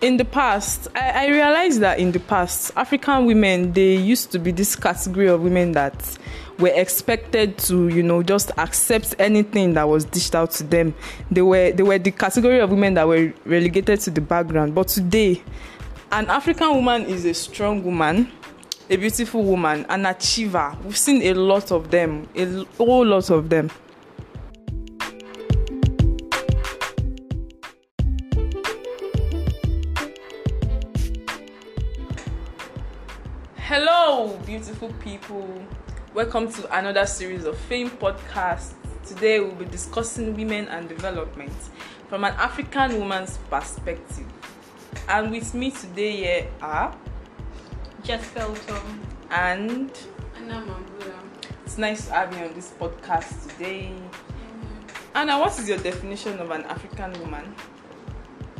in the past, I, I realized that in the past, African women they used to be this category of women that were expected to, you know, just accept anything that was dished out to them. They were they were the category of women that were relegated to the background. But today, an African woman is a strong woman, a beautiful woman, an achiever. We've seen a lot of them, a whole lot of them. Hello, beautiful people. Welcome to another series of Fame Podcast. Today we'll be discussing women and development from an African woman's perspective. And with me today here are Jessica Utom. and Anna Mambula. it's nice to have you on this podcast today. Anna, what is your definition of an African woman?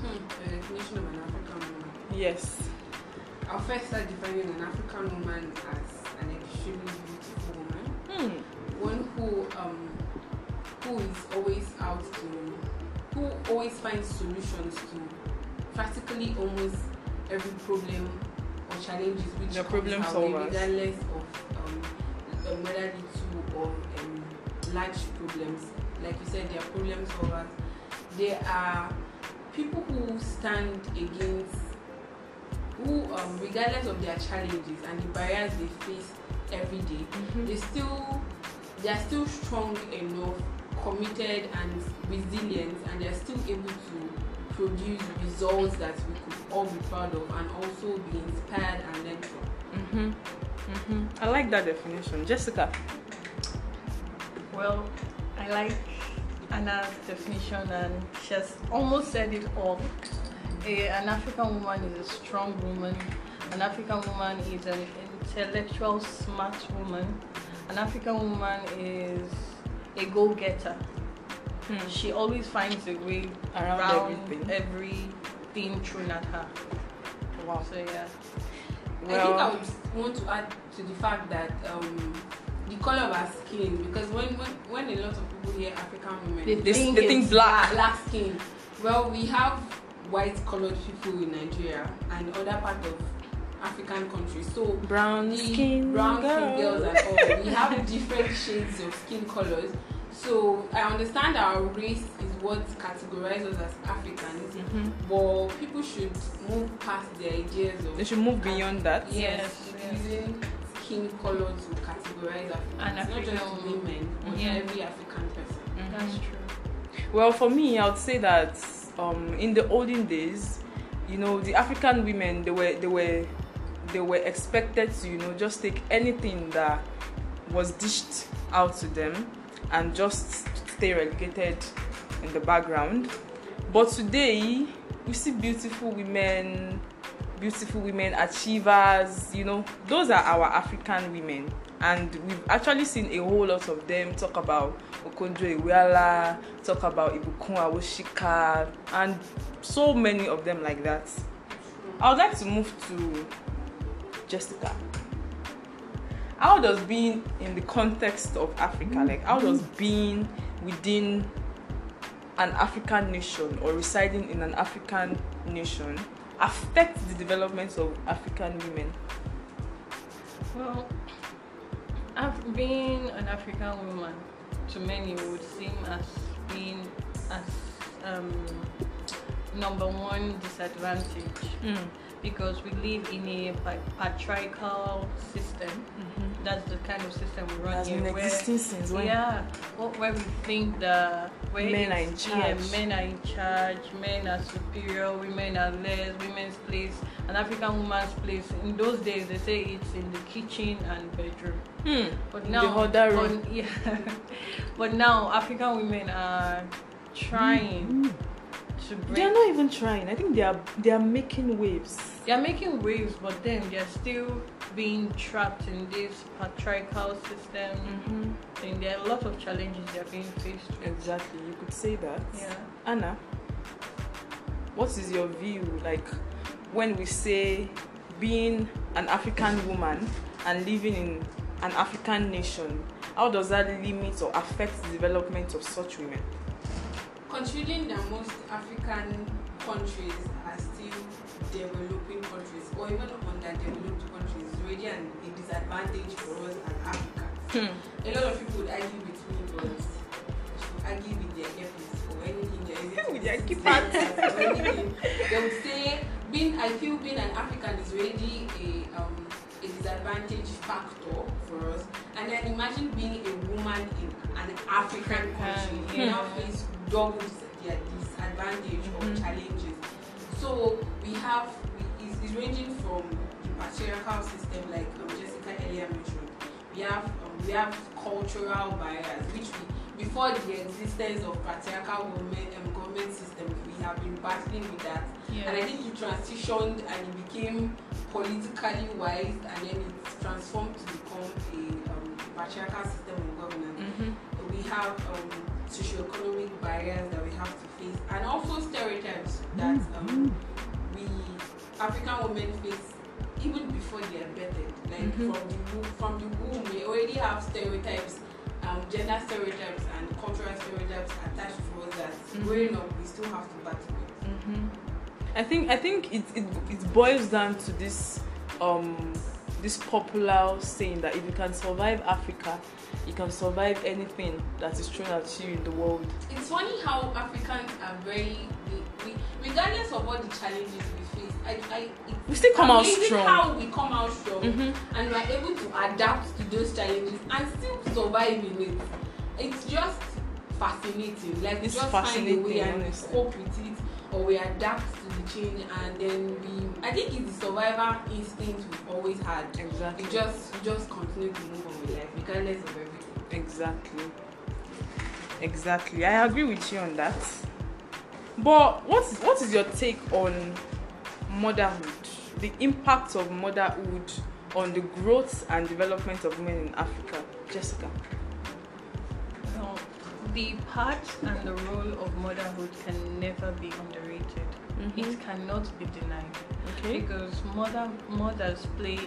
Hmm, definition of an African woman. Yes. I'll first start defining an African woman as an extremely beautiful woman, Hmm. one who um who is always out to who always finds solutions to practically almost every problem or challenges which The comes problem our way, regardless of um, um, whether little or um, large problems. Like you said, they are problem solvers. They are people who stand against who um, regardless of their challenges and the barriers they face every day, Mhm. they still they are still strong enough, committed and resilient, and they are still able to produce results that we could all be proud of and also be inspired and learn from. Mhm. Mhm. I like that definition, Jessica. Well, I like Anna's definition and she has almost said it all. A, an African woman is a strong woman. An African woman is an intellectual, smart woman. An African woman is a go-getter. Hmm. She always finds a way Around around, everything. everything thrown at her. Wow. So yeah. I think I would want to add to the fact that um, the color of our skin, because when, when, when a lot of people hear African women, They They, think they think black. black skin. Well, we have white colored people in Nigeria and other part of African countries. So Brown the skin brown skin girls and all, we have different shades of skin colors. So I understand our race is what categorizes us as Africans, Mhm. but people should move past the ideas of They should move beyond that. yes, Yes, using skin color to categorize Africans. An not just women, but Yeah. every African person. Mhm. That's true. Well, for me, I would say that um, in the olden days, you know, the African women they were they were they were expected to you know just take anything that was dished out to them and just stay relegated in the background. But today, we see beautiful women, beautiful women achievers. You know, those are our African women, and we've actually seen a whole lot of them talk about Okonjo Iweala, talk about Ibukun Awosika, and so many of them like that. I would like to move to Jessica. How does being in the context of Africa, like how does mm-hmm. being within an African nation or residing in an African nation affect the development of African women? Well, being an African woman to many would seem as being as um, number one disadvantage because we live in a patriarchal system. That's the kind of system we run Has here. where- since when? yeah, where we think that where Men are in Yeah, charge. men are in charge. Men are superior. Women are less. Women's place, an African woman's place. In those days, they say it's in the kitchen and bedroom. Hmm. But In now, the room. But, yeah, but now African women are trying to break. They are not even trying. I think they are they are making waves. They are making waves, but then they're still being trapped in this patriarchal system. Mm-hmm. And there are a lot of challenges they're being faced with. Exactly, you could say that. Yeah. Anna, what is your view like when we say being an African woman and living in an African nation? How does that limit or affect the development of such women? Considering that most African countries are still developing countries or even underdeveloped countries, it's already an, a disadvantage for us as Africans. Hmm. A lot of people would argue with me, but argue with their earpiece or anything. There is With their keypad or anything. They would say being I feel being an African is already a um, a disadvantage factor for us. And then imagine being a woman in an African country. African, You now face double their disadvantage or Mhm. challenges. So we have it's, ranging from the patriarchal system, like um, Jessica earlier mentioned. We have um, we have cultural barriers, which we before the existence of patriarchal government um, government systems, we have been battling with that. Yeah. And I think it transitioned and it became politically wise, and then it transformed to become a um, patriarchal system of governance Mhm. we have um, socioeconomic barriers that we have to face, and also stereotypes that um, we African women face even before they are birthed. Like Mhm. from the womb, from the womb, we already have stereotypes, um, gender stereotypes, and cultural stereotypes attached to us that Mhm. growing up we still have to battle with. Mhm. I think I think it, it it boils down to this um this popular saying that if you can survive Africa, you can survive anything that is thrown at you in the world. It's funny how Africans are very, we, we, regardless of all the challenges we face, I, I, We still come out strong. How we come out strong Mhm. and we're able to adapt to those challenges and still survive in it. It's just fascinating. Like we It's just find a way fascinating, and honestly. cope with it, or we adapt to the change, and then we. I think it's the survivor instinct we've always had. Exactly. We just, we just continue to move on with life, regardless of everything. Exactly. Exactly. I agree with you on that. But what is, what is your take on motherhood? The impact of motherhood on the growth and development of women in Africa? Jessica. The part and the role of motherhood can never be underrated. Mhm. It cannot be denied Okay. because mother mothers play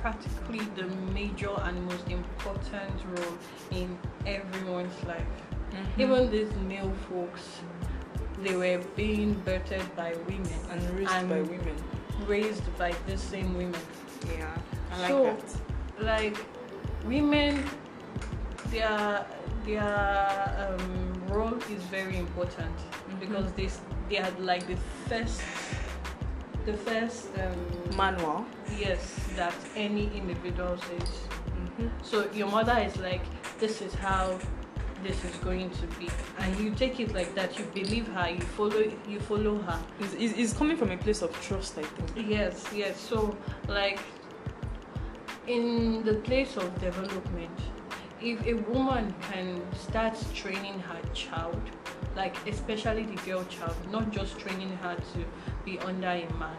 practically the major and most important role in everyone's life. Mhm. Even these male folks, they were being birthed by women and raised and by women. raised by the same women. Yeah. I like So, that. like women their their um, role is very important Mhm. because they they are like the first the first um, Manual. yes that any individual says Mm-hmm. so your mother is like this is how this is going to be and you take it like that you believe her you follow you follow her It's, it's, it's coming from a place of trust, I think. Yes, yes. So, like, in the place of development, if a woman can start training her child, like, especially the girl child, not just training her to be under a man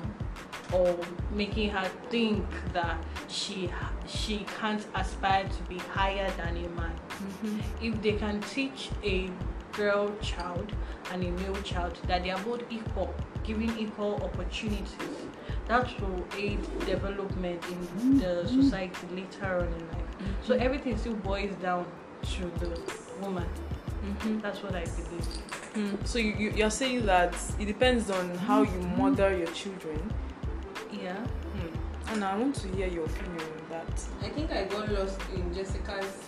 or making her think that she she can't aspire to be higher than a man Mm-hmm. if they can teach a girl child and a male child that they are both equal, giving equal opportunities, that will aid development in the society later on in life. So everything still boils down to the woman. Mm-hmm. That's what I believe. Mm. So you, you you're saying that it depends on how you mother your children. Yeah. Hmm. And I want to hear your opinion on that. I think I got lost in Jessica's.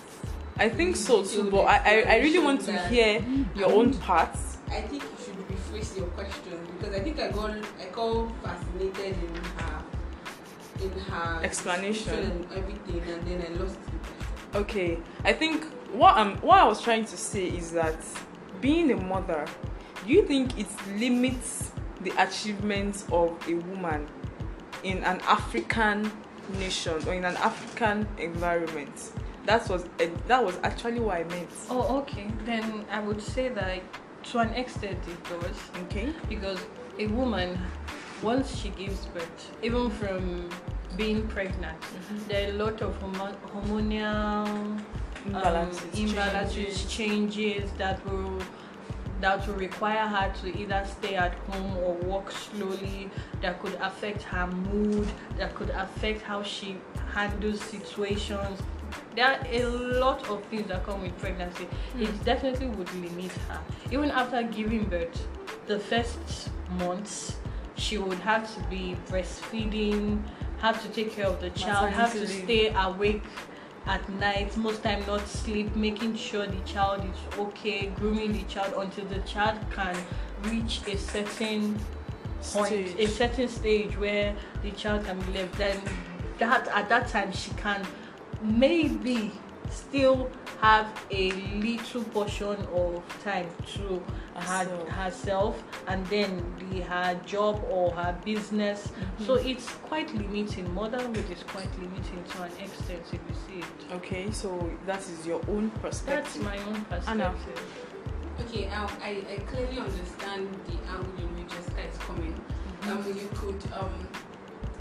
I think so too, but I, I, I really want to hear your own parts. I think you should rephrase your question because I think I got I got fascinated in her in her Explanation. and everything, and then I lost the question. Okay, I think what I'm what I was trying to say is that being a mother, do you think it limits the achievements of a woman in an African nation or in an African environment? That was eh, that was actually what I meant. Oh, okay. Then I would say that to an extent it does. Okay. because a woman once she gives birth even from being pregnant there are a lot of hormonal Imbalances, um, imbalances changes. changes that will that will require her to either stay at home or walk slowly that could affect her mood that could affect how she handles situations there are a lot of things that come with pregnancy. It definitely would limit her. Even after giving birth, the first months, she would have to be breastfeeding, have to take care of the child, have to stay awake at night, most time not sleep, making sure the child is okay, grooming the child until the child can reach a certain point, a certain stage where the child can be left. Then that at that time she can maybe still have a little portion of time to her, Herself. herself and then the her job or her business. Mm-hmm. So it's quite limiting. Motherhood is quite limiting to an extent if you see it. Okay, so that is your own perspective. That's my own Anna. perspective. Okay, um, I, I clearly understand the angle in which Jessica is coming. Um, you could, um,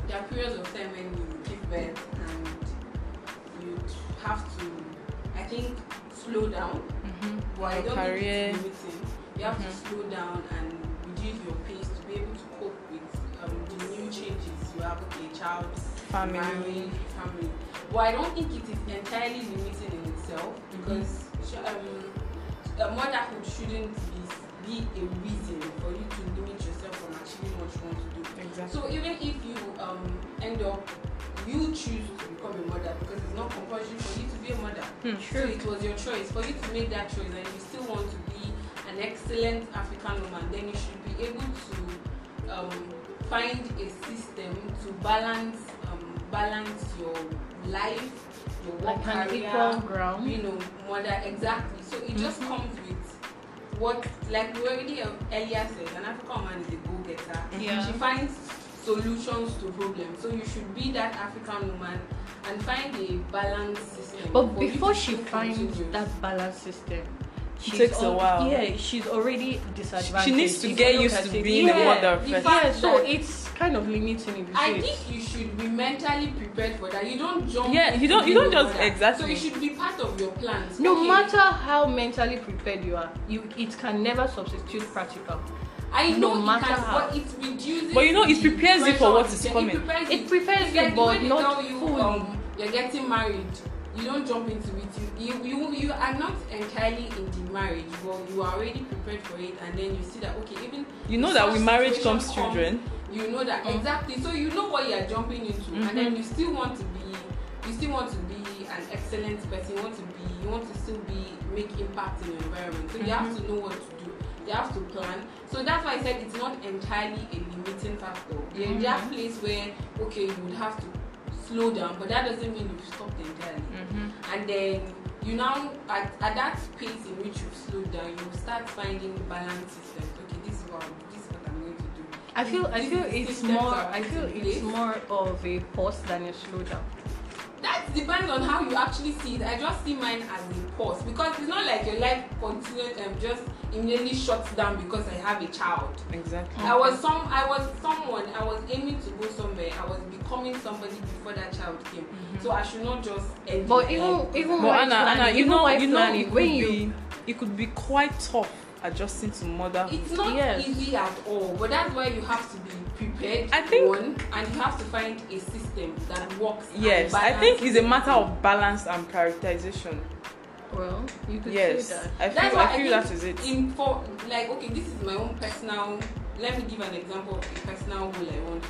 there are periods of time when you give birth and you'd have to, I think, slow down. Mhm. But I don't career. think it's limiting. You have Mhm. to slow down and reduce your pace to be able to cope with um, the new changes. You have okay, child, Family. marriage, family. But I don't think it is entirely limiting in itself because sh- um, motherhood shouldn't be, be a reason for you to limit yourself from achieving what you want to do. Exactly. So even if you um, end up, you choose to become a mother because it's not compulsory for you to be a mother. Hmm. So it was your choice. For you to make that choice and you still want to be an excellent African woman, then you should be able to um, find a system to balance um, balance your life, your work Like career, equal ground. you know, mother exactly. So it just Mhm. comes with what, like we already uh, earlier said, an African woman is a go-getter. Yeah. She finds solutions to problems. So you should be that African woman and find a balanced system. But before she finds continue. that balance system, she's takes a while. Yeah, she's already disadvantaged. She needs to If get you look used to it. being yeah. a mother the first. Yeah, so it's kind of limiting if you I see it. think you should be mentally prepared for that. You don't jump. Yeah, you don't- you don't just- mother. exactly. So it should be part of your plans. No Okay, matter how mentally prepared you are, you it can never substitute practical. I know no it matter can, how. but it reduces. But you know, it prepares you for what is the- coming. It prepares It you. prepares you, like but not you, fully. Um, you're getting married. You don't jump into it. You, you you you are not entirely in the marriage, but you are already prepared for it, and then you see that okay, even You know that with marriage situation comes children. you know that Mm. exactly so you know what you are jumping into Mhm. and then you still want to be you still want to be an excellent person you want to be you want to still be make impact in your environment so you have to know what to you have to plan so that's why i said it's not entirely a limiting factor there is that Mhm. place where okay you would have to slow down but that doesn't mean you've stopped entirely Mm-hmm. and then you now at, at that pace in which you've slowed down you start finding balance systems okay this is what I'm- this is what i'm going to do I feel I feel it's more I feel it's place. more of a pause than a slowdown. That depends on how you actually see it. I just see mine as a pause because it's not like your life continues and just immediately shuts down because I have a child. Exactly. I was some I was someone I was aiming to go somewhere. I was becoming somebody before that child came. So I should not just end But even- even But Wife Anna, Anna, planning, you even know, wife you know, planning, when you- it could be quite tough adjusting to motherhood. it's not Yes. easy at all. But that's why you have to be prepared. I think- one, and you have to find a system that works. Yes, I think it's a matter of balance and prioritization. Well, you could Yes, say that. I That's feel, why I feel think that is it. In for like okay, this is my own personal. Let me give an example of a personal goal I want to.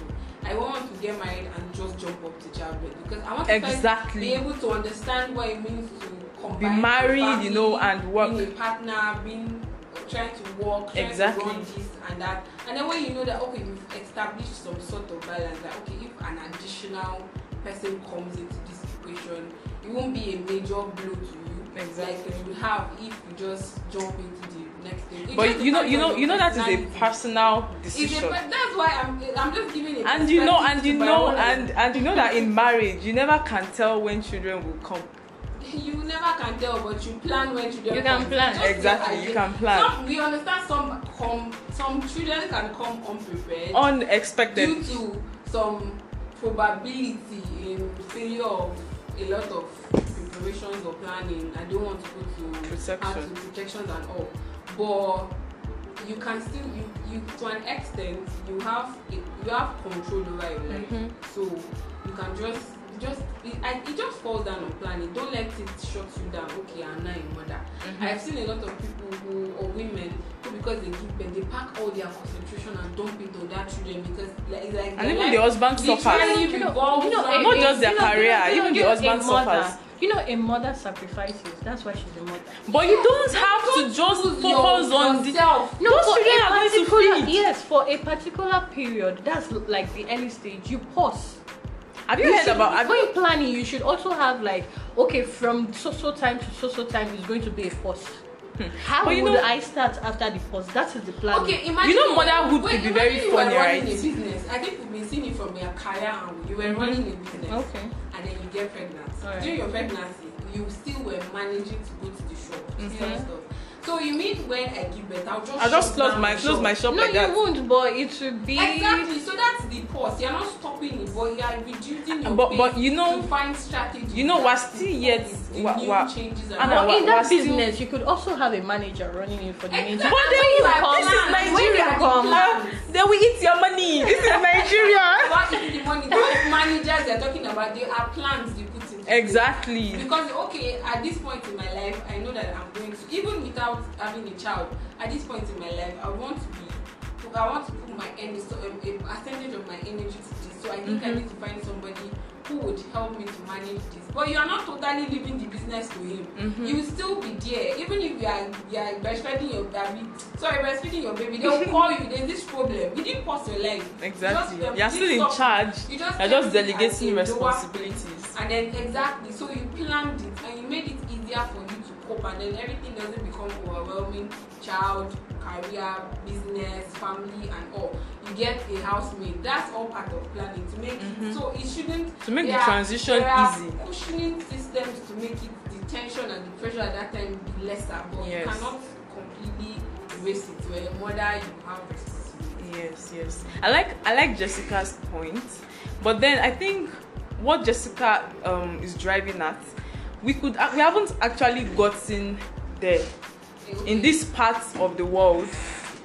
I want to get married and just jump up to childbirth because I want to Exactly. be able to understand what it means to combine Be married, family, you know, and work. being a partner, being trying to work, trying Exactly. to run this and that. And then when you know that okay, you've established some sort of balance, that okay, if an additional person comes into this equation, it won't be a major blow to you. Exactly. Like you would have if you just jump into the next thing. It But you know, you know, you know that is a personal It's a, decision. that's why I'm I'm just giving it. And you know, and you know, and and you know that in marriage, you never can tell when children will come. You never can tell, but you plan when children. You can come. plan. Just Exactly, you can plan. Some, we understand some come some children can come unprepared Unexpected. due to some probability in failure of a lot of preparations or planning. I don't want to go to how Protection. to protections and all, but you can still you you to an extent you have you have control over your life. Mhm. So you can just just it, I, it just falls down on planning. Don't let it shut you down. Okay, I'm not a mother. Mm-hmm. I've seen a lot of people who or women who because they give birth, they pack all their concentration and dump it on their children because like it's like And even life the husband suffers. You know- you know, Not a- just their you know, career, you know, even you the husband mother- suffers. You know, a mother sacrifices. That's why she's a mother. But you don't have to Don't just lose focus your- on the. No, Those children are going to feed. yes, for a particular period, that's like the early stage. You pause. Have you heard should, about? Before you, you planning, you should also have like okay, from so so time to so so time is going to be a pause. How But you would know- I start after the pause? That is the plan. Okay, imagine You know motherhood wait, could be very you funny, running right? A business. I think we've been seeing it from your career angle. You were running a business, Okay. and then you get pregnant. Alright. During your pregnancy, you still were managing to go to the shop sell Mhm. stuff. So you mean when I give birth, I'll just I just close my the close shop. my shop No, like you that. won't, but it should be Exactly. So that's the pause. You're not stopping it, but you are reducing your But- but you know- to find strategies. you know, we're still yet- the wa- new wa- changes and. But in we're that still- business, you could also have a manager running it for the Exactly. meantime. But then When you come, this is Nigeria. come. They will eat your money. This is Nigeria. What is the money? Those managers they're talking about, they are plans they. Exactly. Because okay, at this point in my life, I know that I'm going to even without having a child. At this point in my life, I want to be. I want to put my energy, so a, a percentage of my energy to this. So I think I Mhm. need to find somebody who would help me to manage this. But you are not totally leaving the business to him. Mhm. You will still be there, even if you are you are breastfeeding your baby. Sorry, breastfeeding your baby. They will call you. There's this problem. You didn't pause your life. Exactly. Just, um, You're still in charge. You just just delegating responsibilities. and then exactly so you planned it and you made it easier for you to cope and then everything doesn't become overwhelming child career business family and all you get a housemaid that's all part of planning to make Mhm. it so it shouldn't To make the are- transition there are easy. cushioning systems to make it the tension and the pressure at that time be lesser but Yes. you cannot completely erase it where mother you have responsibility Yes, yes. I like I like Jessica's point, but then I think what Jessica um, is driving at, we could we haven't actually gotten there in this part of the world.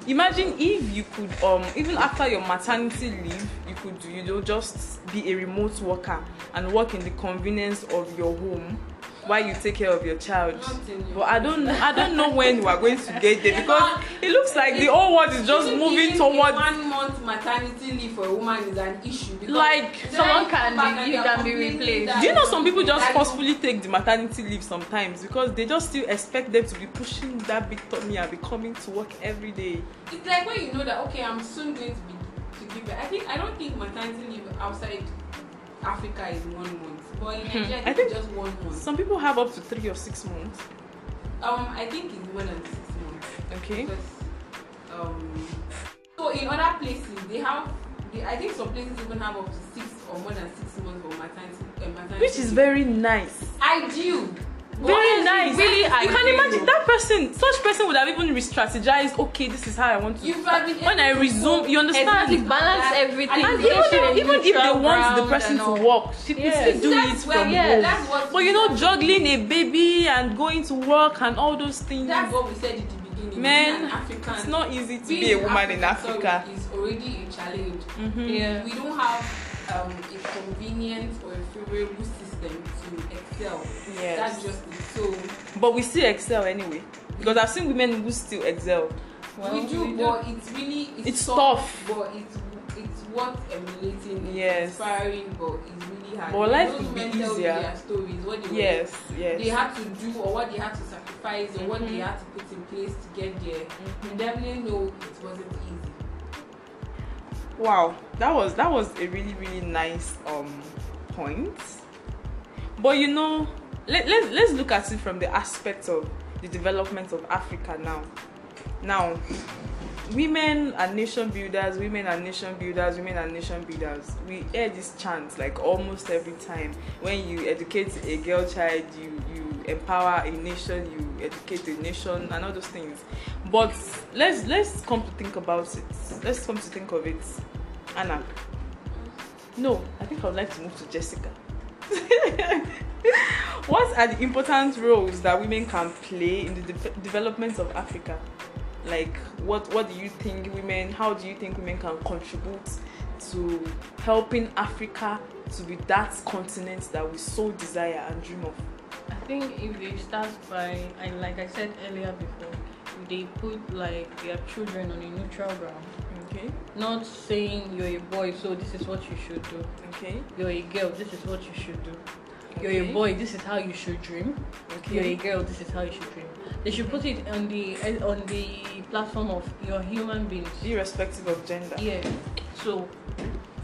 Imagine if you could um even after your maternity leave, you could you know just be a remote worker and work in the convenience of your home while you take care of your child. But I don't I don't know when we are going to get there because it looks like the whole world is just moving towards one month maternity leave for a woman is an issue because Like, someone you can be- and you can be replaced. Do you know some people just you- forcefully take the maternity leave sometimes because they just still expect them to be pushing that big tummy and be coming to work every day? It's like when you know that okay, I'm soon going to be to give birth. I think I don't think maternity leave outside Africa is one month, but in Hmm. Nigeria I I think just one month. Some people have up to three or six months. Um, I think it's more than six months Okay. because um, so in other places they have. They, I think some places even have up to six or more than six months for maternity. Uh, maternity Which is very nice. ideal. But Very honestly, nice. really you can ideal. imagine that person, such person would have even re-strategized. Okay, this is how I want to. You've been when I resume, you understand? Exactly, balance That- everything. And even, should if, even if they want the person to all. work, she could Yes. still do it That's where- from yeah, home. that's what But you know, that's- juggling a baby and going to work and all those things. That's what we said at the beginning. Man, Being an African, It's not easy to being be a woman in Africa. sorry, is already a challenge. Mhm. Yeah. We don't have um, a convenient or a favorable system to excel. Yes. That's just it. So But we still excel anyway. Because I've seen women who still excel. Well, we do, we do. but it's really it's, It's tough. But it's it's worth emulating. It's Yes. inspiring, but it's really hard. But When life those could be women tell easier. Their stories, what they were Yes, yes. they had to do or what they had to sacrifice or what they Mhm. had to put in place to get there. Mhm. You definitely know it wasn't easy. Wow, that was that was a really really nice um point. But you know, let, let let's look at it from the aspect of the development of Africa now. Now, women are nation builders, women are nation builders, women are nation builders. We hear this chant like almost every time. When you educate a girl child, you you empower a nation, you educate a nation, and all those things. But let's let's come to think about it. Let's come to think of it. Anna. No, I think I would like to move to Jessica. what are the important roles that women can play in the de- development of Africa? Like, what what do you think women? How do you think women can contribute to helping Africa to be that continent that we so desire and dream of? I think if they start by, and like I said earlier before, if they put like their children on a neutral ground, Okay. not saying you're a boy, so this is what you should do. Okay. You're a girl, this is what you should do. You're a boy, this is how you should dream. Okay. You're a girl, this is how you should dream. They should put it on the eh, on the platform of your human beings. Irrespective of gender. Yeah. So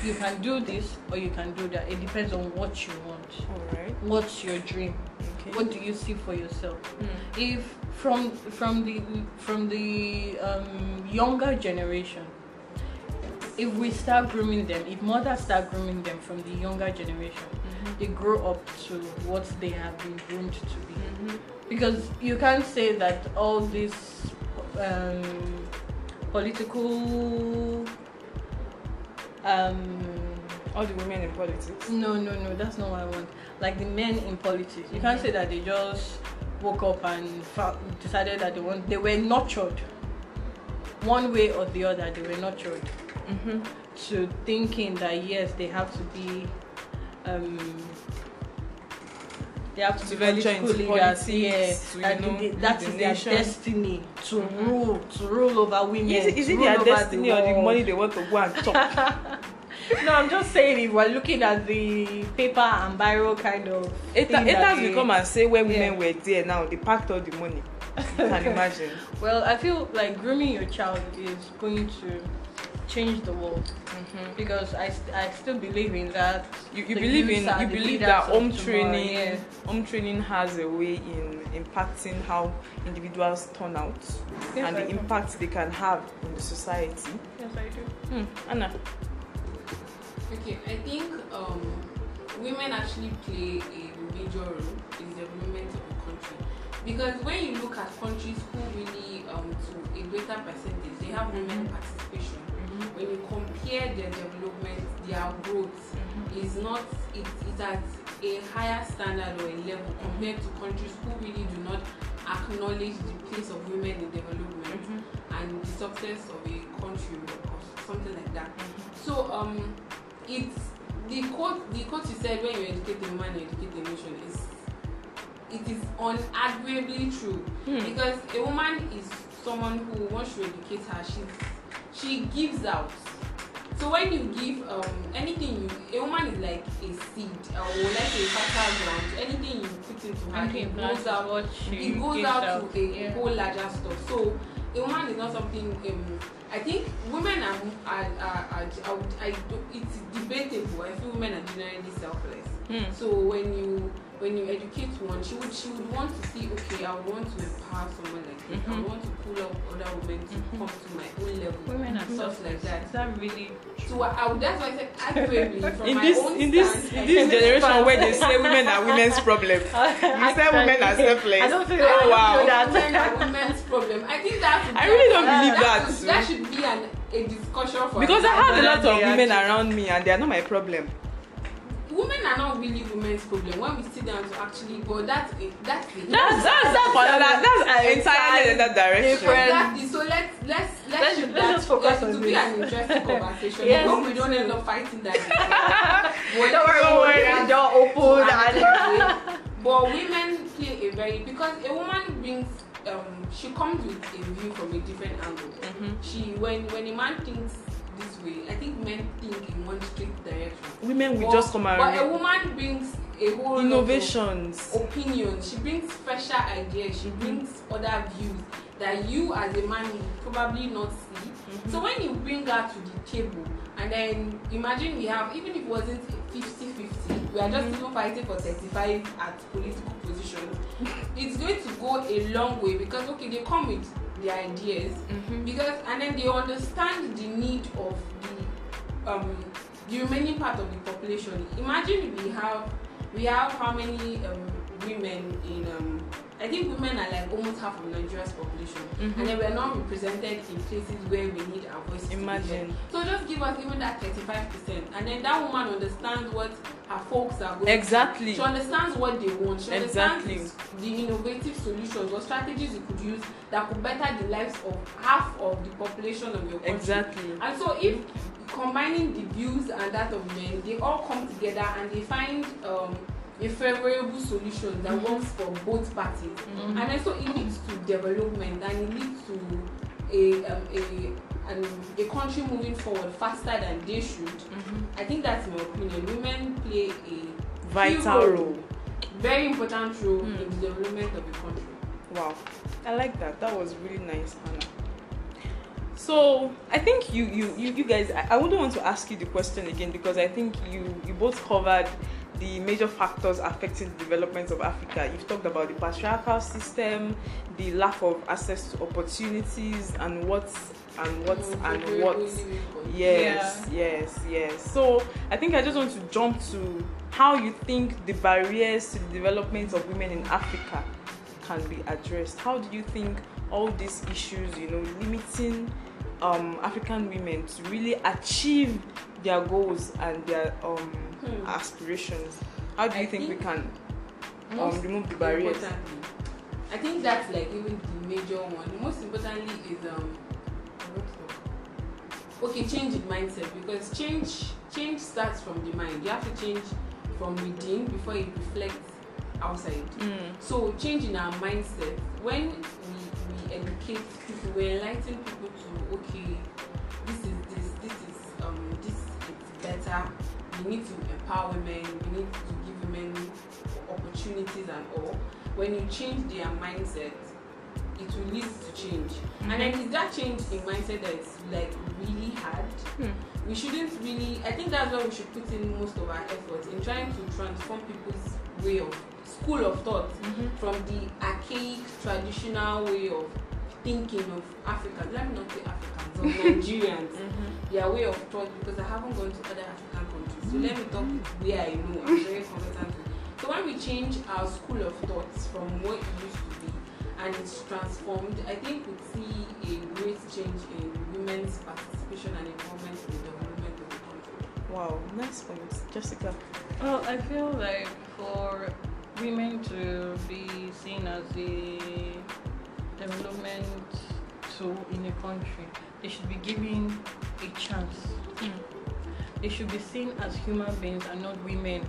you can do this or you can do that. It depends on what you want. Alright. What's your dream? Okay. What do you see for yourself? Hmm. If from from the from the um, younger generation, if we start grooming them, if mothers start grooming them from the younger generation, Mhm. they grow up to what they have been groomed to be. Mhm. Because you can't say that all this um, political um, All the women in politics. no, no, no, that's not what I want. Like the men in politics, you can't say that they just woke up and fa- decided that they want. They were nurtured, one way or the other. They were nurtured Mm-hmm. to thinking that yes, they have to be. Um, they have to, be into leaders. Yeah, to, that know, the is their destiny to Mhm. rule, to rule over women. Is it, is it their destiny or the money they want to go and chop? No, I'm just saying if we're looking at the paper and biro kind of. It, it has they- become and say when women Yeah. were there now, they packed all the money. You can imagine. Well, I feel like grooming your child is going to change the world Mm-hmm. because I, st- I still believe in that. You, you believe in you believe that of home tomorrow, training yeah. home training has a way in impacting how individuals turn out Yes, and I the do. impact they can have in the society. Yes, I do. Hmm. Anna. Okay, I think um, women actually play a major role in the development of a country. Because when you look at countries who really, um, to a greater percentage, they have women participation. When you compare their development, their growth is not, it, it's at a higher standard or a level compared to countries who really do not acknowledge the place of women in development and the success of a country or something like that. So um, it's the quote the quote you said when you educate a man, you educate a nation is it is unarguably true Hmm. because a woman is someone who once you educate her, she she gives out. So when you give um anything you a woman is like a seed or like a fertile ground. Anything you put into her, it goes out it goes out, to a yeah. whole larger stuff. So a woman is not something. Um, I think women are are are, are, I, would, I do, it's debatable. I feel women are generally selfless. Hmm. So when you when you educate one, she would she would want to see okay, I would want to empower someone like this. I Mhm. would want to pull up other women to Mhm. come to my own level. Women are stuff selfless. like that. Is that really So I would that's why I said arguably from In my this own in this stance, in I this think- generation where they say women are women's problem, you say women are selfless. I don't feel, Oh, I wow. that. women are women's problem. I think that should I really don't believe that. Should, that should be an, a discussion for Because I have a lot of women just- around me and they are not my problem. Women are not really women's problem when we sit down to actually but that's a, that's the That's that's that's another that's entirely another direction. different- exactly so let's let's let's Let's- should let's that, just focus it on will be this. an interesting conversation Yes, hope we don't end up fighting that Don't worry, Don't worry. the door open and but women play a very because a woman brings um she comes with a view from a different angle Mhm. she when when a man thinks this way. I think men think in one strict direction. Women will But- just come but a woman brings a whole innovations. opinions she brings special ideas. She brings other views that you as a man will probably not see. Mm-hmm. so when you bring her to the table and then imagine we have even if it wasn't 50-50 we are just even fighting for 35 at political positions it's going to go a long way because okay they come with their ideas Mhm. because and then they understand the need of the um the remaining part of the population imagine we have we have how many um women in um, I think women are like almost half of Nigeria's population, Mhm. and then we are not represented in places where we need our voices. Imagine. So just give us even that thirty-five percent, and then that woman understands what her folks are going. Exactly. She understands what they want. She Exactly. understands the innovative solutions or strategies you could use that could better the lives of half of the population of your country. Exactly. And so if combining the views and that of men, they all come together and they find um, a favorable solution that works for both parties. Mhm. And also, it leads to development and it leads to a um, a an, a country moving forward faster than they should. Mhm. I think that's my opinion. Women play a Vital key role. very important role Mm. in the development of the country. Wow, I like that. That was really nice, Anna. So I think you you you, you guys. I, I wouldn't want to ask you the question again because I think you you both covered the major factors affecting the development of Africa. You've talked about the patriarchal system, the lack of access to opportunities, and what and what and what. Yes, yes, yes. So I think I just want to jump to how you think the barriers to the development of women in Africa can be addressed. How do you think all these issues, you know, limiting um, African women to really achieve their goals and their um, Hmm. aspirations? How do you I think, we can um, remove the barriers? I think that's like even the major one. Most importantly is um what to talk? okay, change in mindset because change change starts from the mind. You have to change from within before it reflects outside. Mm. So change in our mindset when we, we educate people, we enlighten people to okay, is better. We need to empower women, we need to give women opportunities and all. When you change their mindset, it will lead to change. And then is that change in mindset that's like really hard? Hmm. we shouldn't really i think that's why we should put in most of our efforts in trying to transform people's way of school of thought Mhm. from the archaic traditional way of thinking of africans let me not say africans of nigerians Mhm. Their way of thought because i haven't gone to other african countries. So mm. let me talk where i know i'm very competent so when we change our school of thoughts from what it used to be and it's transformed i think we see a great change in women's participation and involvement in the development of the country. Wow, nice point, Jessica. Well, I feel like for women to be seen as a development tool in a country, they should be given a chance. They should be seen as human beings and not women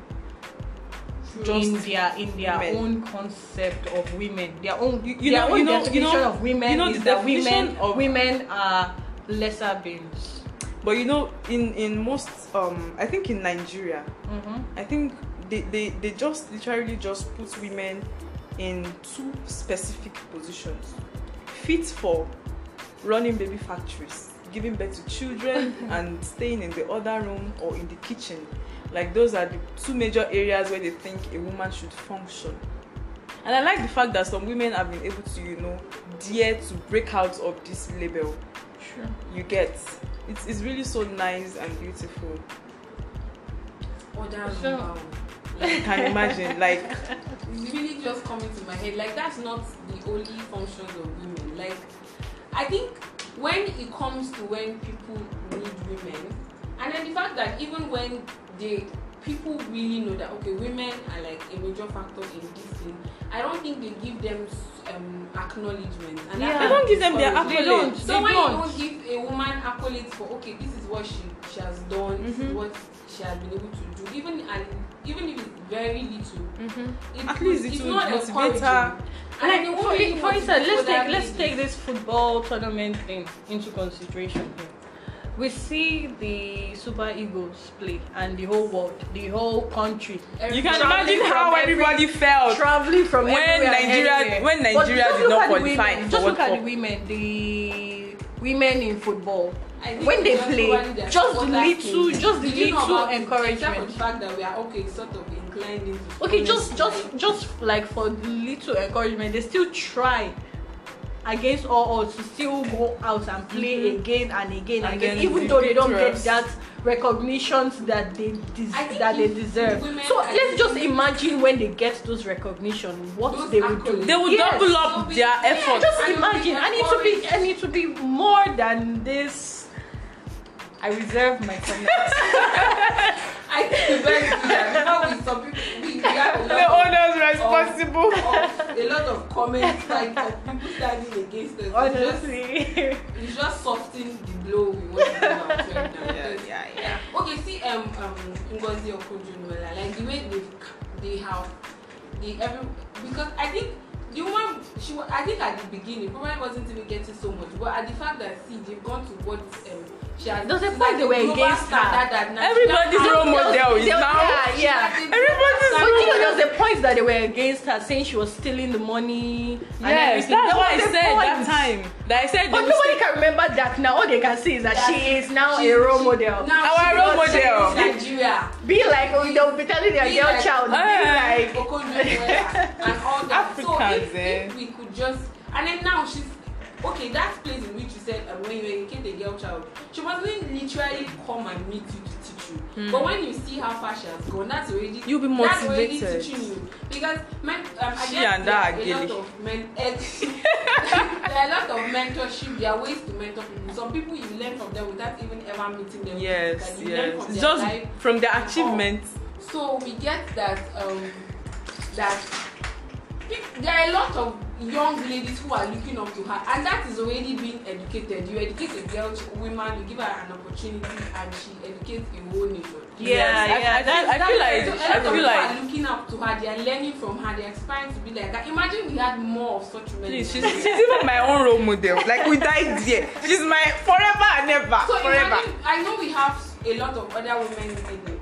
Just in their in their women. own concept of women. Their own You- you their know- own you know- you definition know- of women you know is the that women of- women are lesser beings. But you know, in in most, um, I think in Nigeria, Mm-hmm. I think they, they, they just literally just put women in two specific positions fit for running baby factories, giving birth to children, and staying in the other room or in the kitchen. Like, those are the two major areas where they think a woman should function. And I like the fact that some women have been able to, you know, dare to break out of this label. Sure. You get it's, it's really so nice and beautiful. others Sure. wow. You can imagine, like it's really just coming to my head like that's not the only functions of women like i think when it comes to when people need women and then the fact that even when they people really know that okay women are like a major factor in this thing i don't think they give them um, acknowledgement and Yeah. They don't give them their accolades. so They when don't. you don't give a woman accolades for okay this is what she she has done this is Mhm. what she has been able to do even and even if it's very little mm-hmm. it At will- least it it's will not motivate encouraging. her. And Like for, really for instance, let's take let's take this football tournament thing into consideration here. We see the Super Eagles play, and the whole world, the whole country, You can imagine how from every- everybody felt. traveling from When everywhere, Nigeria- anywhere. when But Nigeria just did look not at the qualify women, for Just look at the women, the women in football. When they just play, just supporters little- just know little it? encouragement. The fact that we are okay, sort of inclined into. Okay, just just just like for little encouragement, they still try. against all odds to still go out and play again and again and And again, even though they don't get that recognitions that they des- that they deserve. So let's just imagine when they get those recognition, what Those they would do. They will Yes. double up their yeah, effort. Just And you'll be imagine, I need to be, encouraged. I need to be more than this. I reserve my comment. I think very good. Now with some people, we, we have a lot the of, owners responsible. of a lot of comments like of people standing against us. It's just, Honestly. it's just soften the blow we want to do now. Yeah, yeah, yeah. Okay, see, um, um, Ngozi Okonjo-Iweala, like the way they they have the every because I think the woman she I think at the beginning probably wasn't even getting so much, but at the fact that see they've gone to what um point like they were against her. that Everybody's role model is now. Yeah, yeah. Everybody's know, standard. there was a point that they were against her, saying she was stealing the money. and Yes, everything. that's what I said that point. time. That I said But nobody can remember that now. All they can see is that That she is now she- a role she- model. Now Our role model. Nigeria. Be like, oh, they'll be telling their girl like- child, be Ah. like, and all that. so Africans, if, eh? if we could just and then now she's okay. That place in which you said um, when you educate a girl child, she wasn't literally come and meet you to teach you. But when you see how far she has gone, that's already. You'll be That's already motivated. teaching you because men. Um, I She guess and there that are a Agili. lot of men. there are a lot of mentorship. There are ways to mentor people. Some people you learn from them without even ever meeting them. Yes. You learn yes. from just life from their all. achievements. So we get that um, that there are a lot of young ladies who are looking up to her, and that is already being educated. You educate a girl, woman, you give her an opportunity, and she educates a whole nation. Yeah, Yes, I- yeah, I, that's- feel, I feel So like a lot I of people like are looking up to her. They are learning from her. They are aspiring to be like that. Imagine we had more of such women. Please, she's, she's even my own role model. Like we died there. She's my forever and ever. So forever. imagine, I know we have a lot of other women in, in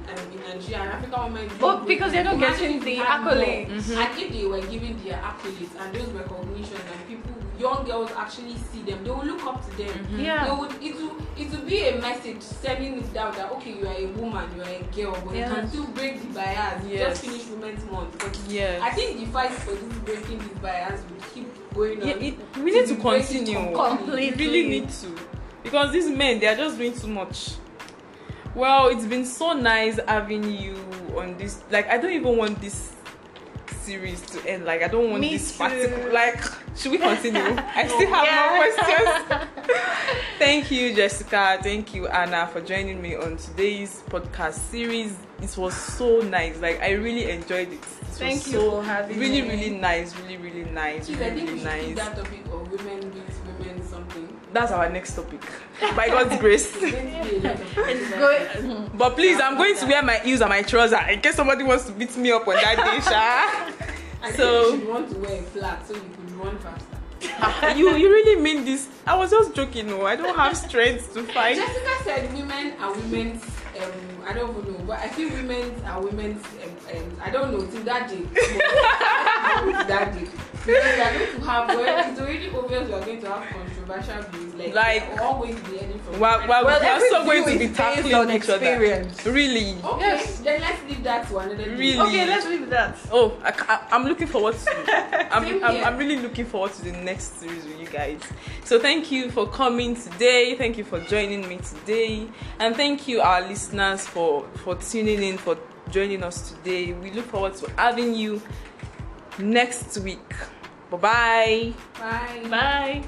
Nigeria and African women. But because they're not getting the accolades. And if they were given their accolades and those recognitions and people, young girls actually see them, they will look up to them. They Yeah. would, it will, it will be a message sending it down that okay, you are a woman, you are a girl, but you Yes. can still break the bias. You Yes. Just finish Women's Month. But Yes. I think the fight for this breaking this bias will keep going on. Yeah, it, we need to continue. completely. We really need to. Because these men, they are just doing too much. Well, it's been so nice having you on this. Like, I don't even want this series to end. Like, I don't want Me this too. particular. Like, should we continue? I still have Yeah. more questions. Thank you, Jessica. Thank you, Anna, for joining me on today's podcast series. It was so nice. Like, I really enjoyed it. It was Thank you so for having really, me. really nice. Really, really nice. Please, I Really, we really should nice. that topic of women being women something. That's our next topic. By God's grace. Going. But please, I'm going to wear my heels and my trouser in case somebody wants to beat me up on that day, Sha. I So- think you want to wear a flat so you could run faster. you you really mean this? I was just joking. No, I don't have strength to fight. Jessica said women are women's. Um, I don't know, but I feel women are women's. Um, um, I don't know till that day. till that day. Because we are going to have. Well, it's already obvious we are going to have controversial views. Like, Like- we're all going to be learning from. Well, well, Well, we are every so going to be tackling on each other. experience. Really? Okay, Yes. then let's leave that to another day. Really? Okay, let's leave that. Oh, I, ca- I'm looking forward to. I'm, Same I'm. I'm really looking forward to the next series with you guys. So thank you for coming today. Thank you for joining me today, and thank you our listeners for for tuning in for joining us today. We look forward to having you next week. Bye bye. Bye. Bye.